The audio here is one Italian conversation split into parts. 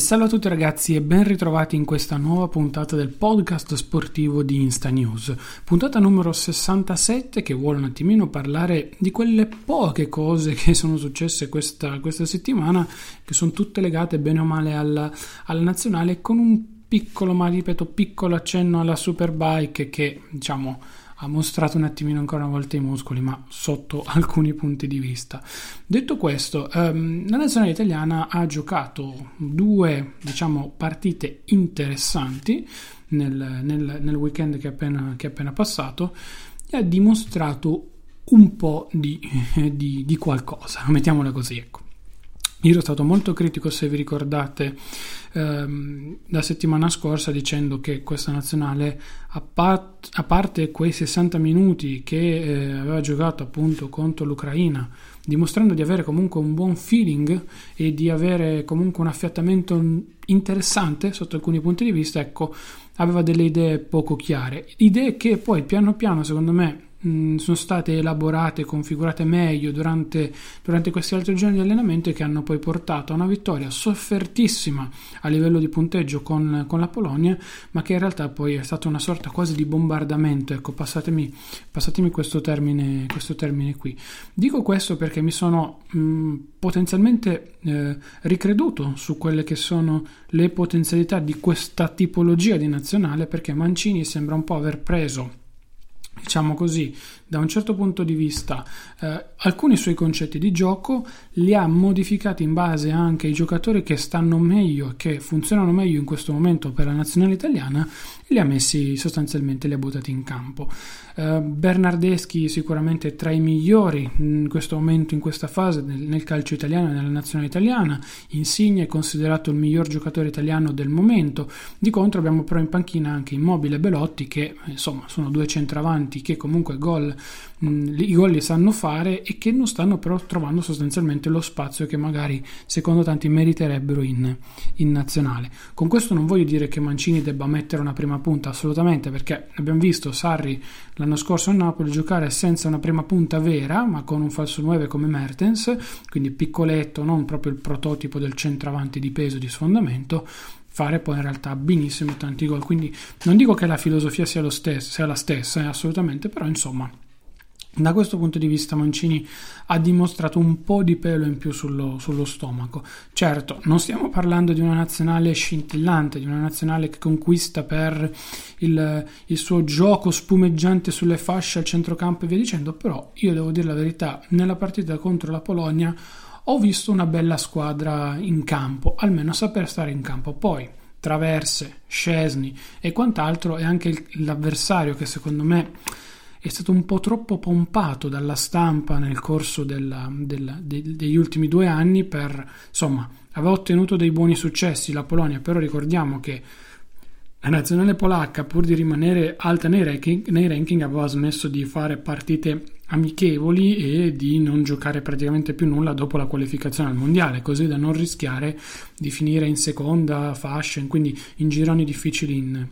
Salve a tutti ragazzi e ben ritrovati in questa nuova puntata del podcast sportivo di Insta News. Puntata numero 67 che vuole un attimino parlare di quelle poche cose che sono successe questa, questa settimana, che sono tutte legate bene o male alla, alla nazionale, con un piccolo, ma ripeto, piccolo accenno alla Superbike che diciamo ha mostrato un attimino ancora una volta i muscoli, ma sotto alcuni punti di vista. Detto questo, ehm, la nazionale italiana ha giocato due, diciamo, partite interessanti nel, nel, nel weekend che è, appena, che è appena passato e ha dimostrato un po' di, di, di qualcosa, mettiamola così, ecco. Io ero stato molto critico, se vi ricordate, ehm, la settimana scorsa dicendo che questa nazionale, a, part- a parte quei 60 minuti che eh, aveva giocato appunto contro l'Ucraina, dimostrando di avere comunque un buon feeling e di avere comunque un affiattamento interessante sotto alcuni punti di vista, ecco, aveva delle idee poco chiare. Idee che poi piano piano, secondo me, sono state elaborate configurate meglio durante, durante questi altri giorni di allenamento che hanno poi portato a una vittoria soffertissima a livello di punteggio con, con la Polonia, ma che in realtà poi è stata una sorta quasi di bombardamento. Ecco, passatemi, passatemi questo, termine, questo termine qui. Dico questo perché mi sono mh, potenzialmente eh, ricreduto su quelle che sono le potenzialità di questa tipologia di nazionale perché Mancini sembra un po' aver preso diciamo così, da un certo punto di vista eh, alcuni suoi concetti di gioco li ha modificati in base anche ai giocatori che stanno meglio che funzionano meglio in questo momento per la nazionale italiana e li ha messi sostanzialmente li ha buttati in campo. Eh, Bernardeschi sicuramente tra i migliori in questo momento, in questa fase nel, nel calcio italiano e nella nazionale italiana, Insigne è considerato il miglior giocatore italiano del momento, di contro abbiamo però in panchina anche Immobile e Belotti che insomma sono due centravanti che comunque gol mh, i gol li sanno fare e che non stanno però trovando sostanzialmente lo spazio che magari secondo tanti meriterebbero in, in nazionale. Con questo non voglio dire che Mancini debba mettere una prima punta assolutamente perché abbiamo visto Sarri l'anno scorso a Napoli giocare senza una prima punta vera ma con un falso 9 come Mertens, quindi piccoletto, non proprio il prototipo del centravanti di peso di sfondamento fare poi in realtà benissimo tanti gol. Quindi non dico che la filosofia sia, stesso, sia la stessa, eh, assolutamente, però insomma. Da questo punto di vista Mancini ha dimostrato un po' di pelo in più sullo, sullo, stomaco. Certo, non stiamo parlando di una nazionale scintillante, di una nazionale che conquista per il, il suo gioco spumeggiante sulle fasce al centrocampo e via dicendo, però io devo dire la verità, nella partita contro la Polonia ho visto una bella squadra in campo, almeno saper stare in campo. Poi traverse, Scesni e quant'altro e anche l'avversario che secondo me è stato un po' troppo pompato dalla stampa nel corso della, della, de, degli ultimi due anni per insomma aveva ottenuto dei buoni successi la Polonia però ricordiamo che la nazionale polacca pur di rimanere alta nei ranking, nei ranking aveva smesso di fare partite amichevoli e di non giocare praticamente più nulla dopo la qualificazione al mondiale, così da non rischiare di finire in seconda fascia, quindi in gironi difficili in,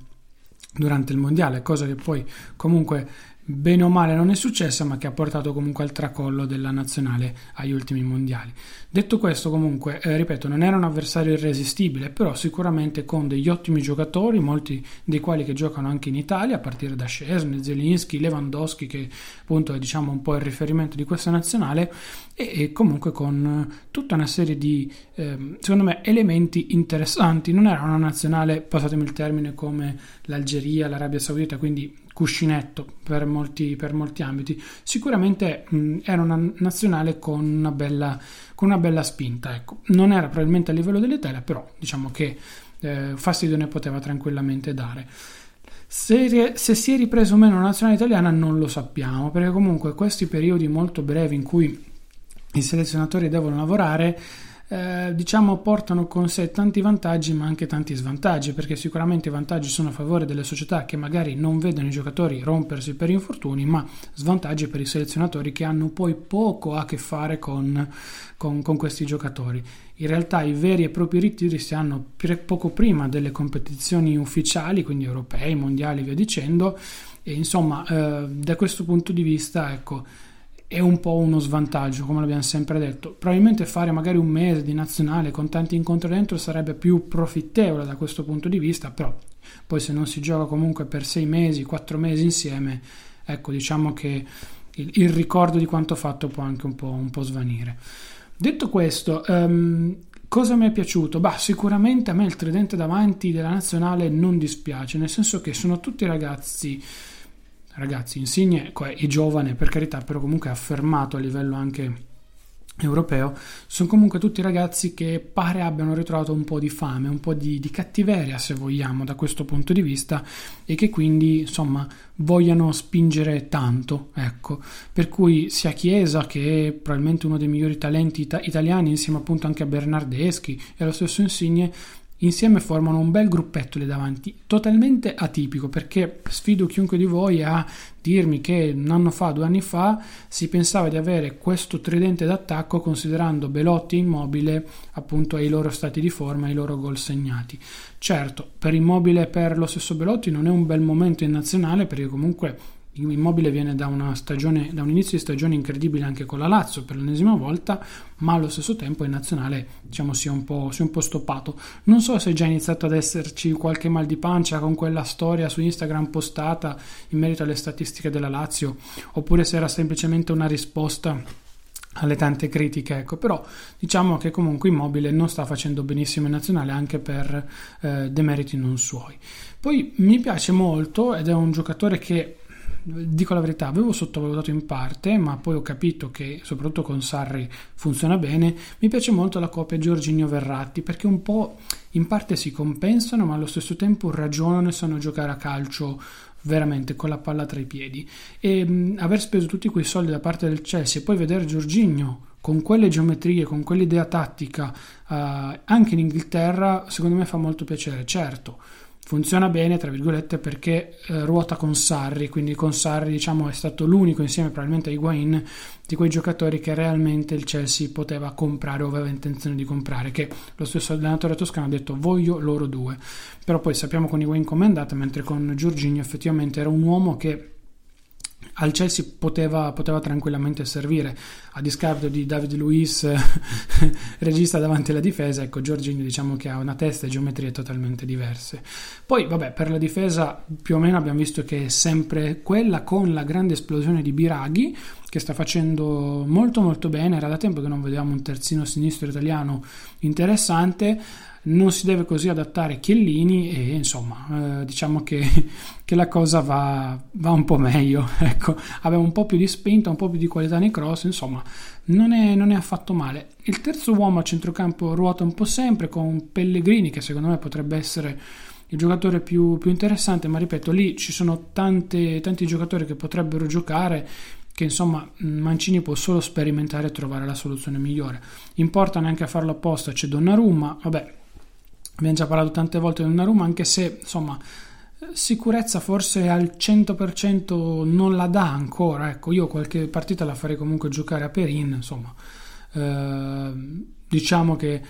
durante il mondiale, cosa che poi comunque bene o male non è successa, ma che ha portato comunque al tracollo della nazionale agli ultimi mondiali. Detto questo, comunque, eh, ripeto, non era un avversario irresistibile, però sicuramente con degli ottimi giocatori, molti dei quali che giocano anche in Italia, a partire da Scesni, Zelinski, Lewandowski, che appunto è diciamo un po' il riferimento di questa nazionale, e, e comunque con tutta una serie di, eh, secondo me, elementi interessanti. Non era una nazionale, passatemi il termine, come l'Algeria, l'Arabia Saudita, quindi cuscinetto per molti, per molti ambiti. Sicuramente mh, era una nazionale con una bella, con una bella spinta. Ecco. Non era probabilmente a livello dell'Italia, però diciamo che eh, fastidio ne poteva tranquillamente dare. Se, se, si è ripreso o meno la nazionale italiana non lo sappiamo, perché comunque questi periodi molto brevi in cui i selezionatori devono lavorare eh, diciamo portano con sé tanti vantaggi ma anche tanti svantaggi perché sicuramente i vantaggi sono a favore delle società che magari non vedono i giocatori rompersi per infortuni ma svantaggi per i selezionatori che hanno poi poco a che fare con, con, con questi giocatori. In realtà i veri e propri ritiri si hanno poco prima delle competizioni ufficiali, quindi europei, mondiali, via dicendo, e insomma eh, da questo punto di vista ecco è un po' uno svantaggio, come l'abbiamo sempre detto. Probabilmente fare magari un mese di nazionale con tanti incontri dentro sarebbe più profittevole da questo punto di vista, però poi se non si gioca comunque per sei mesi, quattro mesi insieme, ecco diciamo che il, il ricordo di quanto fatto può anche un po', un po svanire. Detto questo, um, cosa mi è piaciuto? Bah, sicuramente a me il tridente davanti della nazionale non dispiace, nel senso che sono tutti ragazzi ragazzi, Insigne è giovane per carità, però comunque affermato a livello anche europeo, sono comunque tutti ragazzi che pare abbiano ritrovato un po' di fame, un po' di, di, cattiveria se vogliamo da questo punto di vista e che quindi insomma vogliano spingere tanto, ecco, per cui sia Chiesa che è probabilmente uno dei migliori talenti ita- italiani insieme appunto anche a Bernardeschi e allo stesso Insigne Insieme formano un bel gruppetto lì davanti, totalmente atipico perché sfido chiunque di voi a dirmi che un anno fa, due anni fa, si pensava di avere questo tridente d'attacco considerando Belotti e Immobile appunto ai loro stati di forma, ai loro gol segnati. Certo, per Immobile e per lo stesso Belotti non è un bel momento in nazionale perché comunque Immobile viene da, stagione, da un inizio di stagione incredibile anche con la Lazio per l'ennesima volta, ma allo stesso tempo in nazionale diciamo, si, è un po', si è un po' stoppato. Non so se è già iniziato ad esserci qualche mal di pancia con quella storia su Instagram postata in merito alle statistiche della Lazio, oppure se era semplicemente una risposta alle tante critiche, ecco, però diciamo che comunque Immobile non sta facendo benissimo in nazionale anche per eh, demeriti non suoi. Poi mi piace molto ed è un giocatore che dico la verità, avevo sottovalutato in parte, ma poi ho capito che soprattutto con Sarri funziona bene. Mi piace molto la coppia Giorginio-Verratti perché un po' in parte si compensano, ma allo stesso tempo ragionano e sanno giocare a calcio veramente con la palla tra i piedi. E mh, aver speso tutti quei soldi da parte del Chelsea e poi vedere Giorginio con quelle geometrie, con quell'idea tattica, uh, anche in Inghilterra, secondo me fa molto piacere. Certo funziona bene, tra virgolette, perché eh, ruota con Sarri, quindi con Sarri diciamo è stato l'unico insieme probabilmente a Higuain di quei giocatori che realmente il Chelsea poteva comprare o aveva intenzione di comprare, che lo stesso allenatore toscano ha detto voglio loro due, però poi sappiamo con Higuain come è andata, mentre con Giorginio effettivamente era un uomo che al Chelsea poteva, poteva, tranquillamente servire. A discapito di David Luiz regista davanti alla difesa ecco Giorginio diciamo che ha una testa e geometrie totalmente diverse. Poi vabbè per la difesa più o meno abbiamo visto che è sempre quella con la grande esplosione di Biraghi che sta facendo molto molto bene. Era da tempo che non vedevamo un terzino sinistro italiano interessante non si deve così adattare Chiellini e insomma eh, diciamo che, che, la cosa va, va, un po' meglio ecco, aveva un po' più di spinta un po' più di qualità nei cross insomma non è, non è affatto male il terzo uomo a centrocampo ruota un po' sempre con Pellegrini che secondo me potrebbe essere il giocatore più, più interessante ma ripeto lì ci sono tante, tanti giocatori che potrebbero giocare che insomma Mancini può solo sperimentare e trovare la soluzione migliore. Importa neanche a farlo apposta, c'è Donnarumma, vabbè, abbiamo già parlato tante volte di Donnarumma, anche se insomma sicurezza forse al 100% non la dà ancora, ecco, io qualche partita la farei comunque giocare a Perin, insomma, eh, diciamo che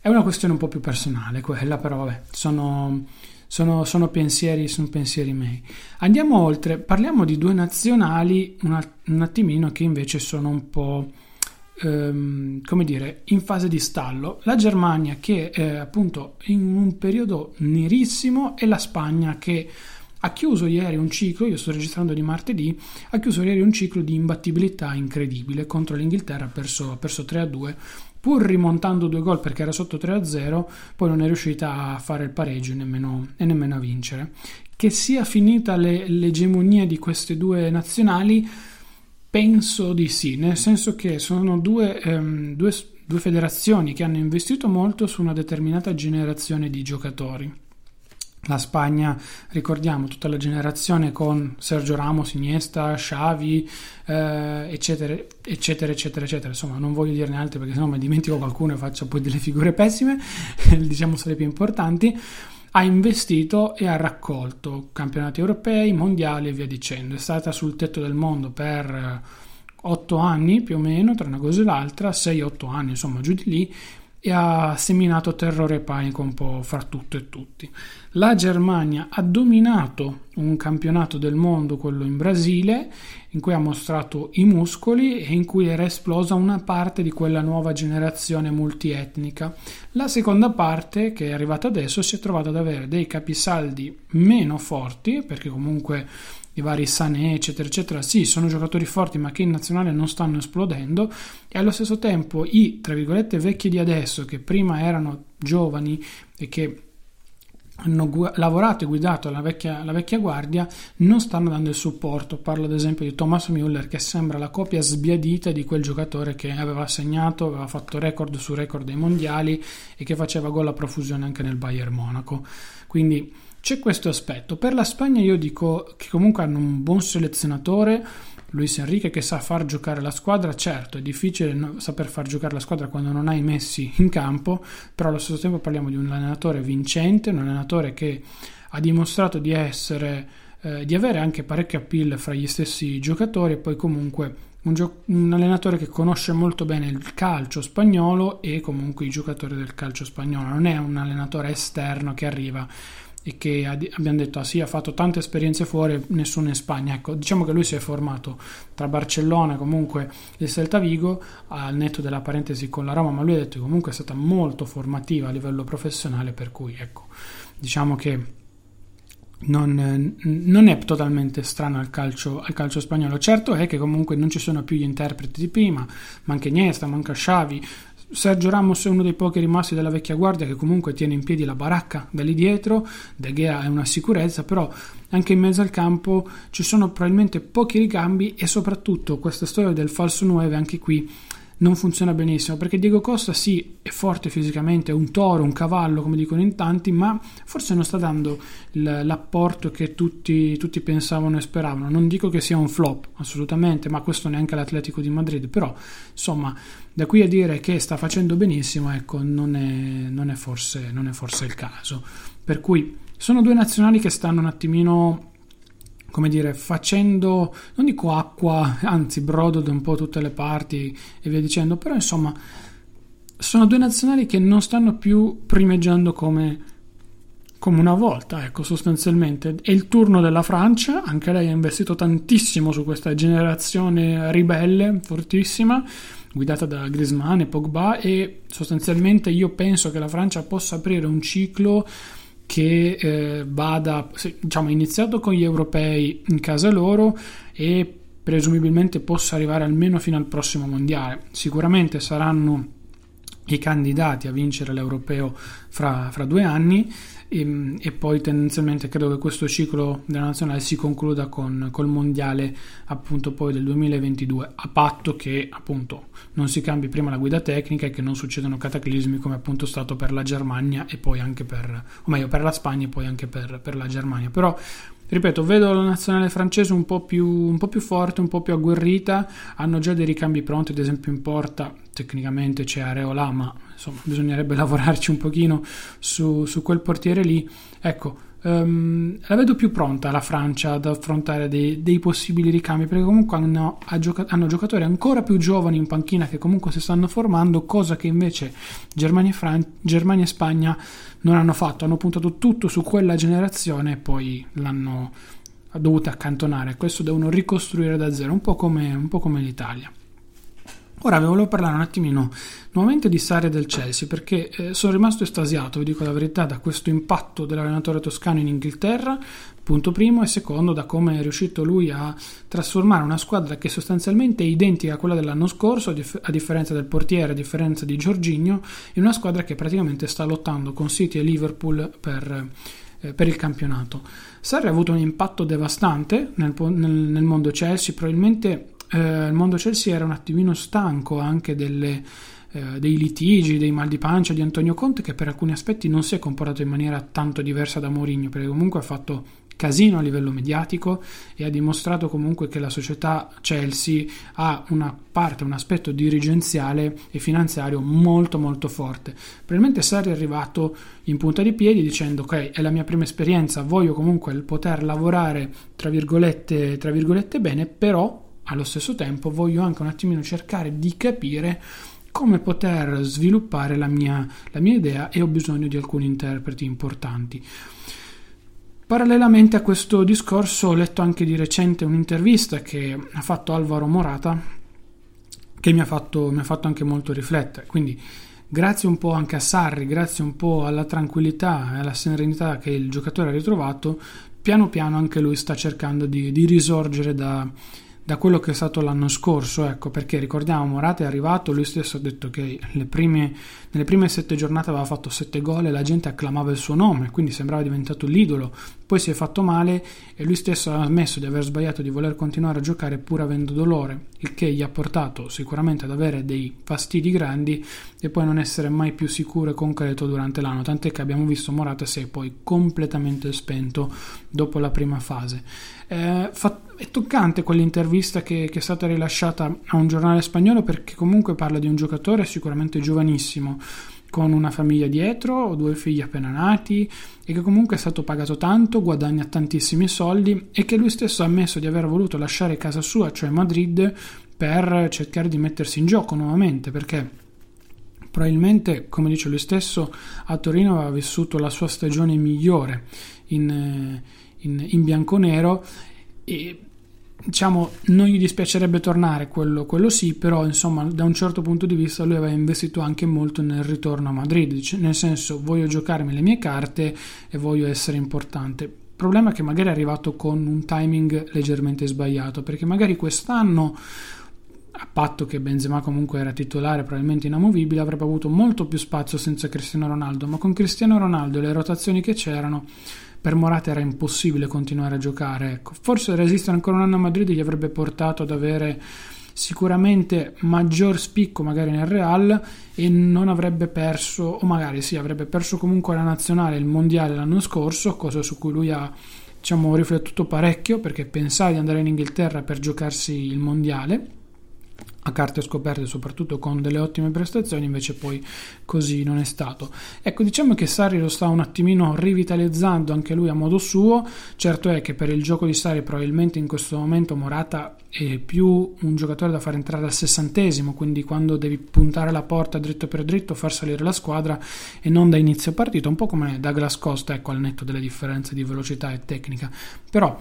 è una questione un po' più personale quella, però vabbè, sono sono, sono, pensieri, sono pensieri miei. Andiamo oltre, parliamo di due nazionali un, un attimino che invece sono un po' ehm, come dire in fase di stallo. La Germania che è appunto in un periodo nerissimo e la Spagna che ha chiuso ieri un ciclo, io sto registrando di martedì, ha chiuso ieri un ciclo di imbattibilità incredibile contro l'Inghilterra, ha perso, perso 3-2 pur rimontando due gol perché era sotto 3-0, poi non è riuscita a fare il pareggio nemmeno, e nemmeno a vincere. Che sia finita le, l'egemonia di queste due nazionali, penso di sì, nel senso che sono due, ehm, due, due federazioni che hanno investito molto su una determinata generazione di giocatori. La Spagna, ricordiamo, tutta la generazione con Sergio Ramos, Iniesta, Xavi, eh, eccetera, eccetera, eccetera, eccetera. Insomma, non voglio dirne altre perché sennò mi dimentico qualcuno e faccio poi delle figure pessime, diciamo le più importanti. Ha investito e ha raccolto campionati europei, mondiali e via dicendo. È stata sul tetto del mondo per 8 anni più o meno, tra una cosa e l'altra, 6-8 anni, insomma, giù di lì, e ha seminato terrore e panico un po' fra tutto e tutti. La Germania ha dominato un campionato del mondo, quello in Brasile, in cui ha mostrato i muscoli e in cui era esplosa una parte di quella nuova generazione multietnica. La seconda parte, che è arrivata adesso, si è trovata ad avere dei capisaldi meno forti, perché comunque i vari Sané, eccetera, eccetera, sì, sono giocatori forti ma che in nazionale non stanno esplodendo e allo stesso tempo i, tra virgolette, vecchi di adesso che prima erano giovani e che hanno gu- lavorato e guidato la vecchia, la vecchia, guardia non stanno dando il supporto. Parlo ad esempio di Thomas Müller che sembra la copia sbiadita di quel giocatore che aveva segnato, aveva fatto record su record dei mondiali e che faceva gol a profusione anche nel Bayern Monaco. Quindi c'è questo aspetto. Per la Spagna io dico che comunque hanno un buon selezionatore, Luis Enrique che sa far giocare la squadra, certo è difficile saper far giocare la squadra quando non hai Messi in campo, però allo stesso tempo parliamo di un allenatore vincente, un allenatore che ha dimostrato di essere, eh, di avere anche parecchio appeal fra gli stessi giocatori e poi comunque un, gio- un, allenatore che conosce molto bene il calcio spagnolo e comunque i giocatori del calcio spagnolo, non è un allenatore esterno che arriva e che abbiamo detto ah sì ha fatto tante esperienze fuori nessuno in Spagna ecco diciamo che lui si è formato tra Barcellona comunque il Celta Vigo al netto della parentesi con la Roma ma lui ha detto che comunque è stata molto formativa a livello professionale per cui ecco diciamo che non, non, è totalmente strano al calcio, al calcio, spagnolo. Certo è che comunque non ci sono più gli interpreti di prima, manca Iniesta, manca Xavi, Sergio Ramos è uno dei pochi rimasti della vecchia guardia che comunque tiene in piedi la baracca da lì dietro, De Gea è una sicurezza, però anche in mezzo al campo ci sono probabilmente pochi ricambi e soprattutto questa storia del falso 9 anche qui non funziona benissimo perché Diego Costa sì è forte fisicamente, è un toro, un cavallo come dicono in tanti, ma forse non sta dando l'apporto che tutti, tutti pensavano e speravano. Non dico che sia un flop assolutamente, ma questo neanche l'Atletico di Madrid, però insomma da qui a dire che sta facendo benissimo, ecco, non è, non è, forse, non è forse il caso. Per cui sono due nazionali che stanno un attimino come dire, facendo, non dico acqua, anzi brodo da un po' tutte le parti e via dicendo, però insomma sono due nazionali che non stanno più primeggiando come, come una volta, ecco, sostanzialmente. È il turno della Francia, anche lei ha investito tantissimo su questa generazione ribelle, fortissima, guidata da Griezmann e Pogba e sostanzialmente io penso che la Francia possa aprire un ciclo che eh, vada, diciamo, iniziato con gli europei in casa loro e presumibilmente possa arrivare almeno fino al prossimo mondiale. Sicuramente saranno i candidati a vincere l'europeo fra, fra due anni e, e, poi tendenzialmente credo che questo ciclo della nazionale si concluda con col mondiale appunto poi del 2022 a patto che appunto non si cambi prima la guida tecnica e che non succedano cataclismi come appunto stato per la Germania e poi anche per o meglio per la Spagna e poi anche per, per la Germania. Però ripeto, vedo la nazionale francese un po, più, un po' più forte, un po' più agguerrita, hanno già dei ricambi pronti, ad esempio in porta tecnicamente c'è Areola, ma insomma bisognerebbe lavorarci un pochino su, su quel portiere lì. Ecco, Um, la vedo più pronta la Francia ad affrontare dei, dei possibili ricambi perché comunque hanno, hanno, giocatori ancora più giovani in panchina che comunque si stanno formando, cosa che invece Germania e, Fran- Germania e Spagna non hanno fatto, hanno puntato tutto su quella generazione e poi l'hanno dovuta accantonare. Questo devono ricostruire da zero, un po' come, un po come l'Italia. Ora vi volevo parlare un attimino nuovamente di Sarri del Chelsea perché eh, sono rimasto estasiato, vi dico la verità, da questo impatto dell'allenatore toscano in Inghilterra, punto primo, e secondo da come è riuscito lui a trasformare una squadra che sostanzialmente è identica a quella dell'anno scorso, a differenza del portiere, a differenza di Giorginio, in una squadra che praticamente sta lottando con City e Liverpool per eh, per il campionato. Sarri ha avuto un impatto devastante nel, nel, nel mondo Chelsea, probabilmente eh, il mondo Chelsea era un attimino stanco anche delle, eh, dei litigi, dei mal di pancia di Antonio Conte che per alcuni aspetti non si è comportato in maniera tanto diversa da Mourinho perché comunque ha fatto casino a livello mediatico e ha dimostrato comunque che la società Chelsea ha una parte, un aspetto dirigenziale e finanziario molto molto forte. Probabilmente Sarri è arrivato in punta di piedi dicendo ok è la mia prima esperienza, voglio comunque poter lavorare tra virgolette, tra virgolette bene, però allo stesso tempo voglio anche un attimino cercare di capire come poter sviluppare la mia, la mia idea e ho bisogno di alcuni interpreti importanti. Parallelamente a questo discorso ho letto anche di recente un'intervista che ha fatto Alvaro Morata che mi ha fatto, mi ha fatto anche molto riflettere. Quindi grazie un po' anche a Sarri, grazie un po' alla tranquillità e alla serenità che il giocatore ha ritrovato, piano piano anche lui sta cercando di, di risorgere da, da quello che è stato l'anno scorso, ecco, perché ricordiamo Morata è arrivato, lui stesso ha detto che prime, nelle prime sette giornate aveva fatto sette gol e la gente acclamava il suo nome, quindi sembrava diventato l'idolo, poi si è fatto male e lui stesso ha ammesso di aver sbagliato di voler continuare a giocare pur avendo dolore, il che gli ha portato sicuramente ad avere dei fastidi grandi e poi non essere mai più sicuro e concreto durante l'anno, tant'è che abbiamo visto Morata si è poi completamente spento dopo la prima fase. Eh, è toccante quell'intervista che, che, è stata rilasciata a un giornale spagnolo perché comunque parla di un giocatore sicuramente giovanissimo, con una famiglia dietro, due figli appena nati e che comunque è stato pagato tanto, guadagna tantissimi soldi e che lui stesso ha ammesso di aver voluto lasciare casa sua, cioè Madrid, per cercare di mettersi in gioco nuovamente perché probabilmente, come dice lui stesso, a Torino aveva vissuto la sua stagione migliore in, eh, in, in bianco-nero e diciamo non gli dispiacerebbe tornare quello, quello, sì però insomma da un certo punto di vista lui aveva investito anche molto nel ritorno a Madrid nel senso voglio giocarmi le mie carte e voglio essere importante. Problema che magari è arrivato con un timing leggermente sbagliato perché magari quest'anno a patto che Benzema comunque era titolare probabilmente inamovibile avrebbe avuto molto più spazio senza Cristiano Ronaldo ma con Cristiano Ronaldo e le rotazioni che c'erano per Morata era impossibile continuare a giocare. Ecco. Forse resistere ancora un anno a Madrid gli avrebbe portato ad avere sicuramente maggior spicco magari nel Real e non avrebbe perso o magari sì avrebbe perso comunque la nazionale il mondiale l'anno scorso cosa su cui lui ha diciamo riflettuto parecchio perché pensava di andare in Inghilterra per giocarsi il mondiale a carte scoperte soprattutto con delle ottime prestazioni invece poi così non è stato. Ecco diciamo che Sarri lo sta un attimino rivitalizzando anche lui a modo suo. Certo è che per il gioco di Sarri probabilmente in questo momento Morata è più un giocatore da far entrare al sessantesimo quindi quando devi puntare la porta dritto per dritto far salire la squadra e non da inizio partita un po' come Douglas Costa ecco al netto delle differenze di velocità e tecnica. Però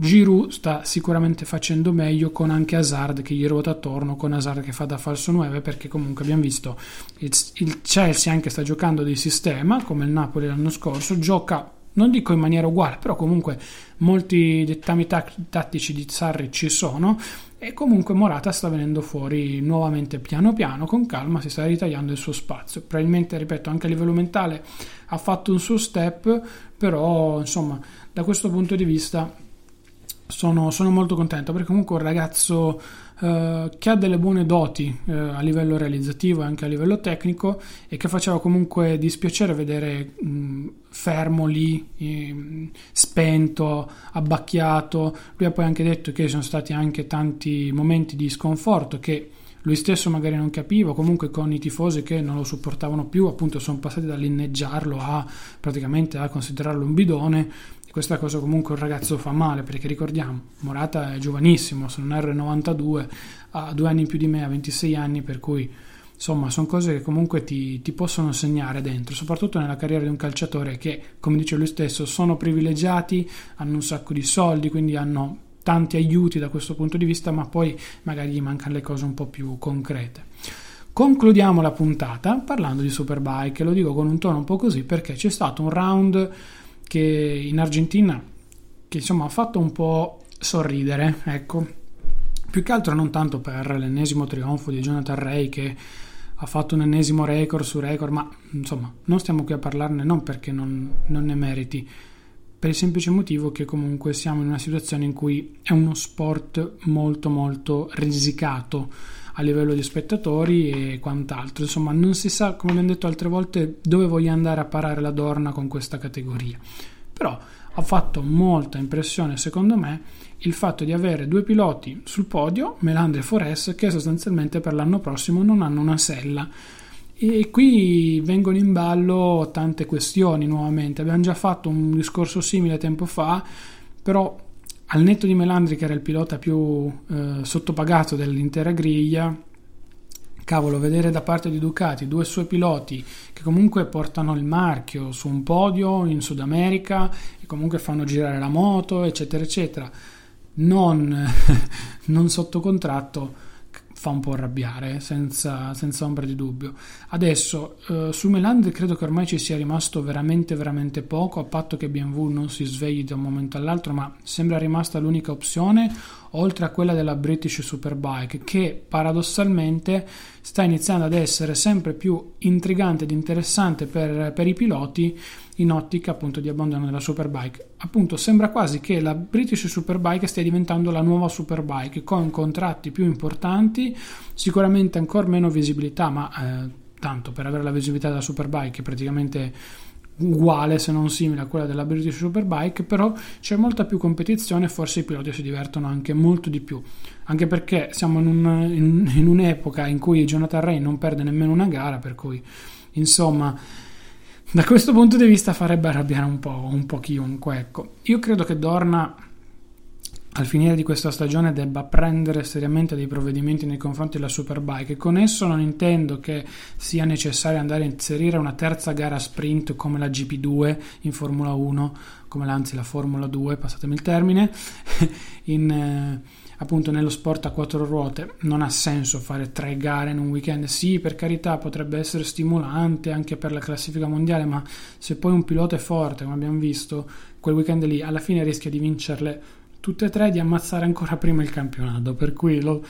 Giroud sta sicuramente facendo meglio con anche Hazard che gli ruota attorno, con Hazard che fa da falso 9 perché comunque abbiamo visto il, il Chelsea anche sta giocando di sistema come il Napoli l'anno scorso, gioca non dico in maniera uguale, però comunque molti dettami tattici di Sarri ci sono e comunque Morata sta venendo fuori nuovamente piano piano, con calma, si sta ritagliando il suo spazio. Probabilmente, ripeto, anche a livello mentale ha fatto un suo step, però insomma, da questo punto di vista sono, sono, molto contento perché comunque un ragazzo eh, che ha delle buone doti eh, a livello realizzativo e anche a livello tecnico e che faceva comunque dispiacere vedere mh, fermo lì, mh, spento, abbacchiato. Lui ha poi anche detto che ci sono stati anche tanti momenti di sconforto che lui stesso magari non capiva, comunque con i tifosi che non lo supportavano più, appunto sono passati dall'inneggiarlo a praticamente a considerarlo un bidone questa cosa comunque un ragazzo fa male perché ricordiamo, Morata è giovanissimo, sono un R92, ha due anni più di me, ha 26 anni, per cui insomma sono cose che comunque ti, ti, possono segnare dentro, soprattutto nella carriera di un calciatore che, come dice lui stesso, sono privilegiati, hanno un sacco di soldi, quindi hanno tanti aiuti da questo punto di vista, ma poi magari gli mancano le cose un po' più concrete. Concludiamo la puntata parlando di Superbike, lo dico con un tono un po' così perché c'è stato un round che in Argentina che insomma ha fatto un po' sorridere, ecco. Più che altro non tanto per l'ennesimo trionfo di Jonathan Ray che ha fatto un ennesimo record su record, ma insomma non stiamo qui a parlarne non perché non, non ne meriti, per il semplice motivo che comunque siamo in una situazione in cui è uno sport molto molto risicato a livello di spettatori e quant'altro. Insomma, non si sa, come abbiamo detto altre volte, dove voglia andare a parare la Dorna con questa categoria. Però ha fatto molta impressione, secondo me, il fatto di avere due piloti sul podio, Melandri e Forest, che sostanzialmente per l'anno prossimo non hanno una sella. E qui vengono in ballo tante questioni nuovamente. Abbiamo già fatto un discorso simile tempo fa, però al netto di Melandri, che era il pilota più eh, sottopagato dell'intera griglia, cavolo, vedere da parte di Ducati due suoi piloti che comunque portano il marchio su un podio in Sud America e comunque fanno girare la moto, eccetera, eccetera, non, non sotto contratto fa un po' arrabbiare, senza, senza ombra di dubbio. Adesso, eh, su Melandri credo che ormai ci sia rimasto veramente, veramente poco, a patto che BMW non si svegli da un momento all'altro, ma sembra rimasta l'unica opzione, oltre a quella della British Superbike, che paradossalmente sta iniziando ad essere sempre più intrigante ed interessante per, per i piloti in ottica appunto di abbandono della Superbike. Appunto sembra quasi che la British Superbike stia diventando la nuova Superbike con contratti più importanti, sicuramente ancora meno visibilità, ma eh, tanto per avere la visibilità della Superbike praticamente uguale se non simile a quella della British Superbike, però c'è molta più competizione e forse i piloti si divertono anche molto di più, anche perché siamo in, un, in, in un'epoca in cui Jonathan Ray non perde nemmeno una gara, per cui insomma da questo punto di vista farebbe arrabbiare un po', un po' chiunque. Ecco. Io credo che Dorna al finire di questa stagione debba prendere seriamente dei provvedimenti nei confronti della Superbike con esso non intendo che sia necessario andare a inserire una terza gara sprint come la GP2 in Formula 1, come anzi la Formula 2, passatemi il termine, in... Eh, appunto nello sport a quattro ruote non ha senso fare tre gare in un weekend. Sì, per carità, potrebbe essere stimolante anche per la classifica mondiale, ma se poi un pilota è forte, come abbiamo visto, quel weekend lì alla fine rischia di vincerle tutte e tre di ammazzare ancora prima il campionato. Per cui lo,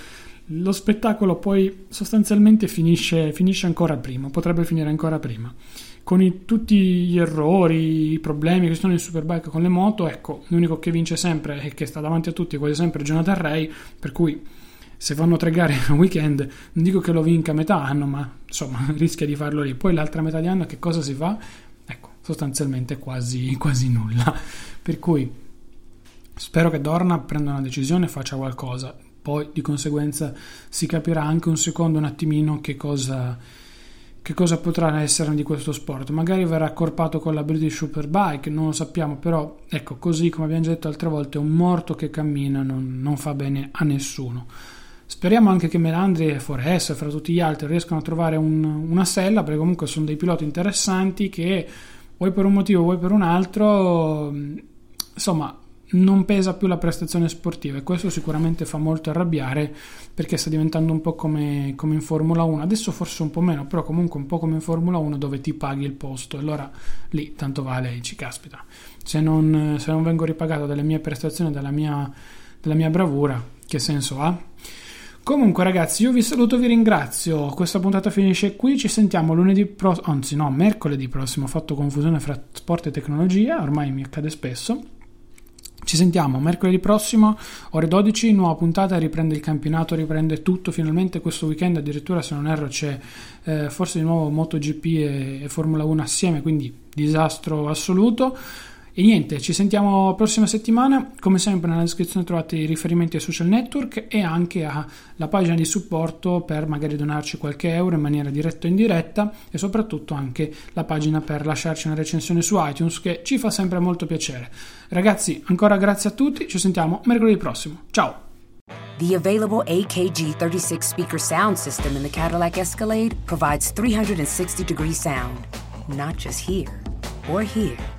lo spettacolo poi sostanzialmente finisce, finisce ancora prima, potrebbe finire ancora prima con i, tutti gli errori, i problemi che sono in Superbike con le moto, ecco, l'unico che vince sempre e che sta davanti a tutti quasi sempre è Jonathan Ray, per cui se fanno tre gare in un weekend, non dico che lo vinca a metà anno, ma insomma rischia di farlo lì. Poi l'altra metà di anno che cosa si fa? Ecco, sostanzialmente quasi, quasi nulla. Per cui spero che Dorna prenda una decisione e faccia qualcosa. Poi di conseguenza si capirà anche un secondo un attimino che cosa che cosa potrà essere di questo sport. Magari verrà accorpato con la British Superbike, non lo sappiamo, però ecco, così come abbiamo detto altre volte, un morto che cammina non, non fa bene a nessuno. Speriamo anche che Melandri e Forest, fra tutti gli altri, riescano a trovare un, una sella, perché comunque sono dei piloti interessanti che, vuoi per un motivo, vuoi per un altro, insomma, non pesa più la prestazione sportiva e questo sicuramente fa molto arrabbiare perché sta diventando un po' come, come, in Formula 1 adesso forse un po' meno però comunque un po' come in Formula 1 dove ti paghi il posto. Allora lì tanto vale ci caspita. Se non, se non vengo ripagato dalle mie prestazioni dalla mia, della mia bravura che senso ha? Comunque ragazzi io vi saluto vi ringrazio. Questa puntata finisce qui. Ci sentiamo lunedì prossimo anzi no mercoledì prossimo. Ho fatto confusione fra sport e tecnologia ormai mi accade spesso ci sentiamo mercoledì prossimo, ore 12, nuova puntata, riprende il campionato, riprende tutto. Finalmente questo weekend, addirittura se non erro, c'è eh, forse di nuovo MotoGP e, e Formula 1 assieme, quindi disastro assoluto. E niente, ci sentiamo prossima settimana. Come sempre nella descrizione trovate i riferimenti ai social network e anche alla pagina di supporto per magari donarci qualche euro in maniera diretta o indiretta e soprattutto anche la pagina per lasciarci una recensione su iTunes che ci fa sempre molto piacere. Ragazzi, ancora grazie a tutti, ci sentiamo mercoledì prossimo. Ciao! The available AKG 36 speaker sound system in the Cadillac Escalade provides 360 degree sound, not just here or here.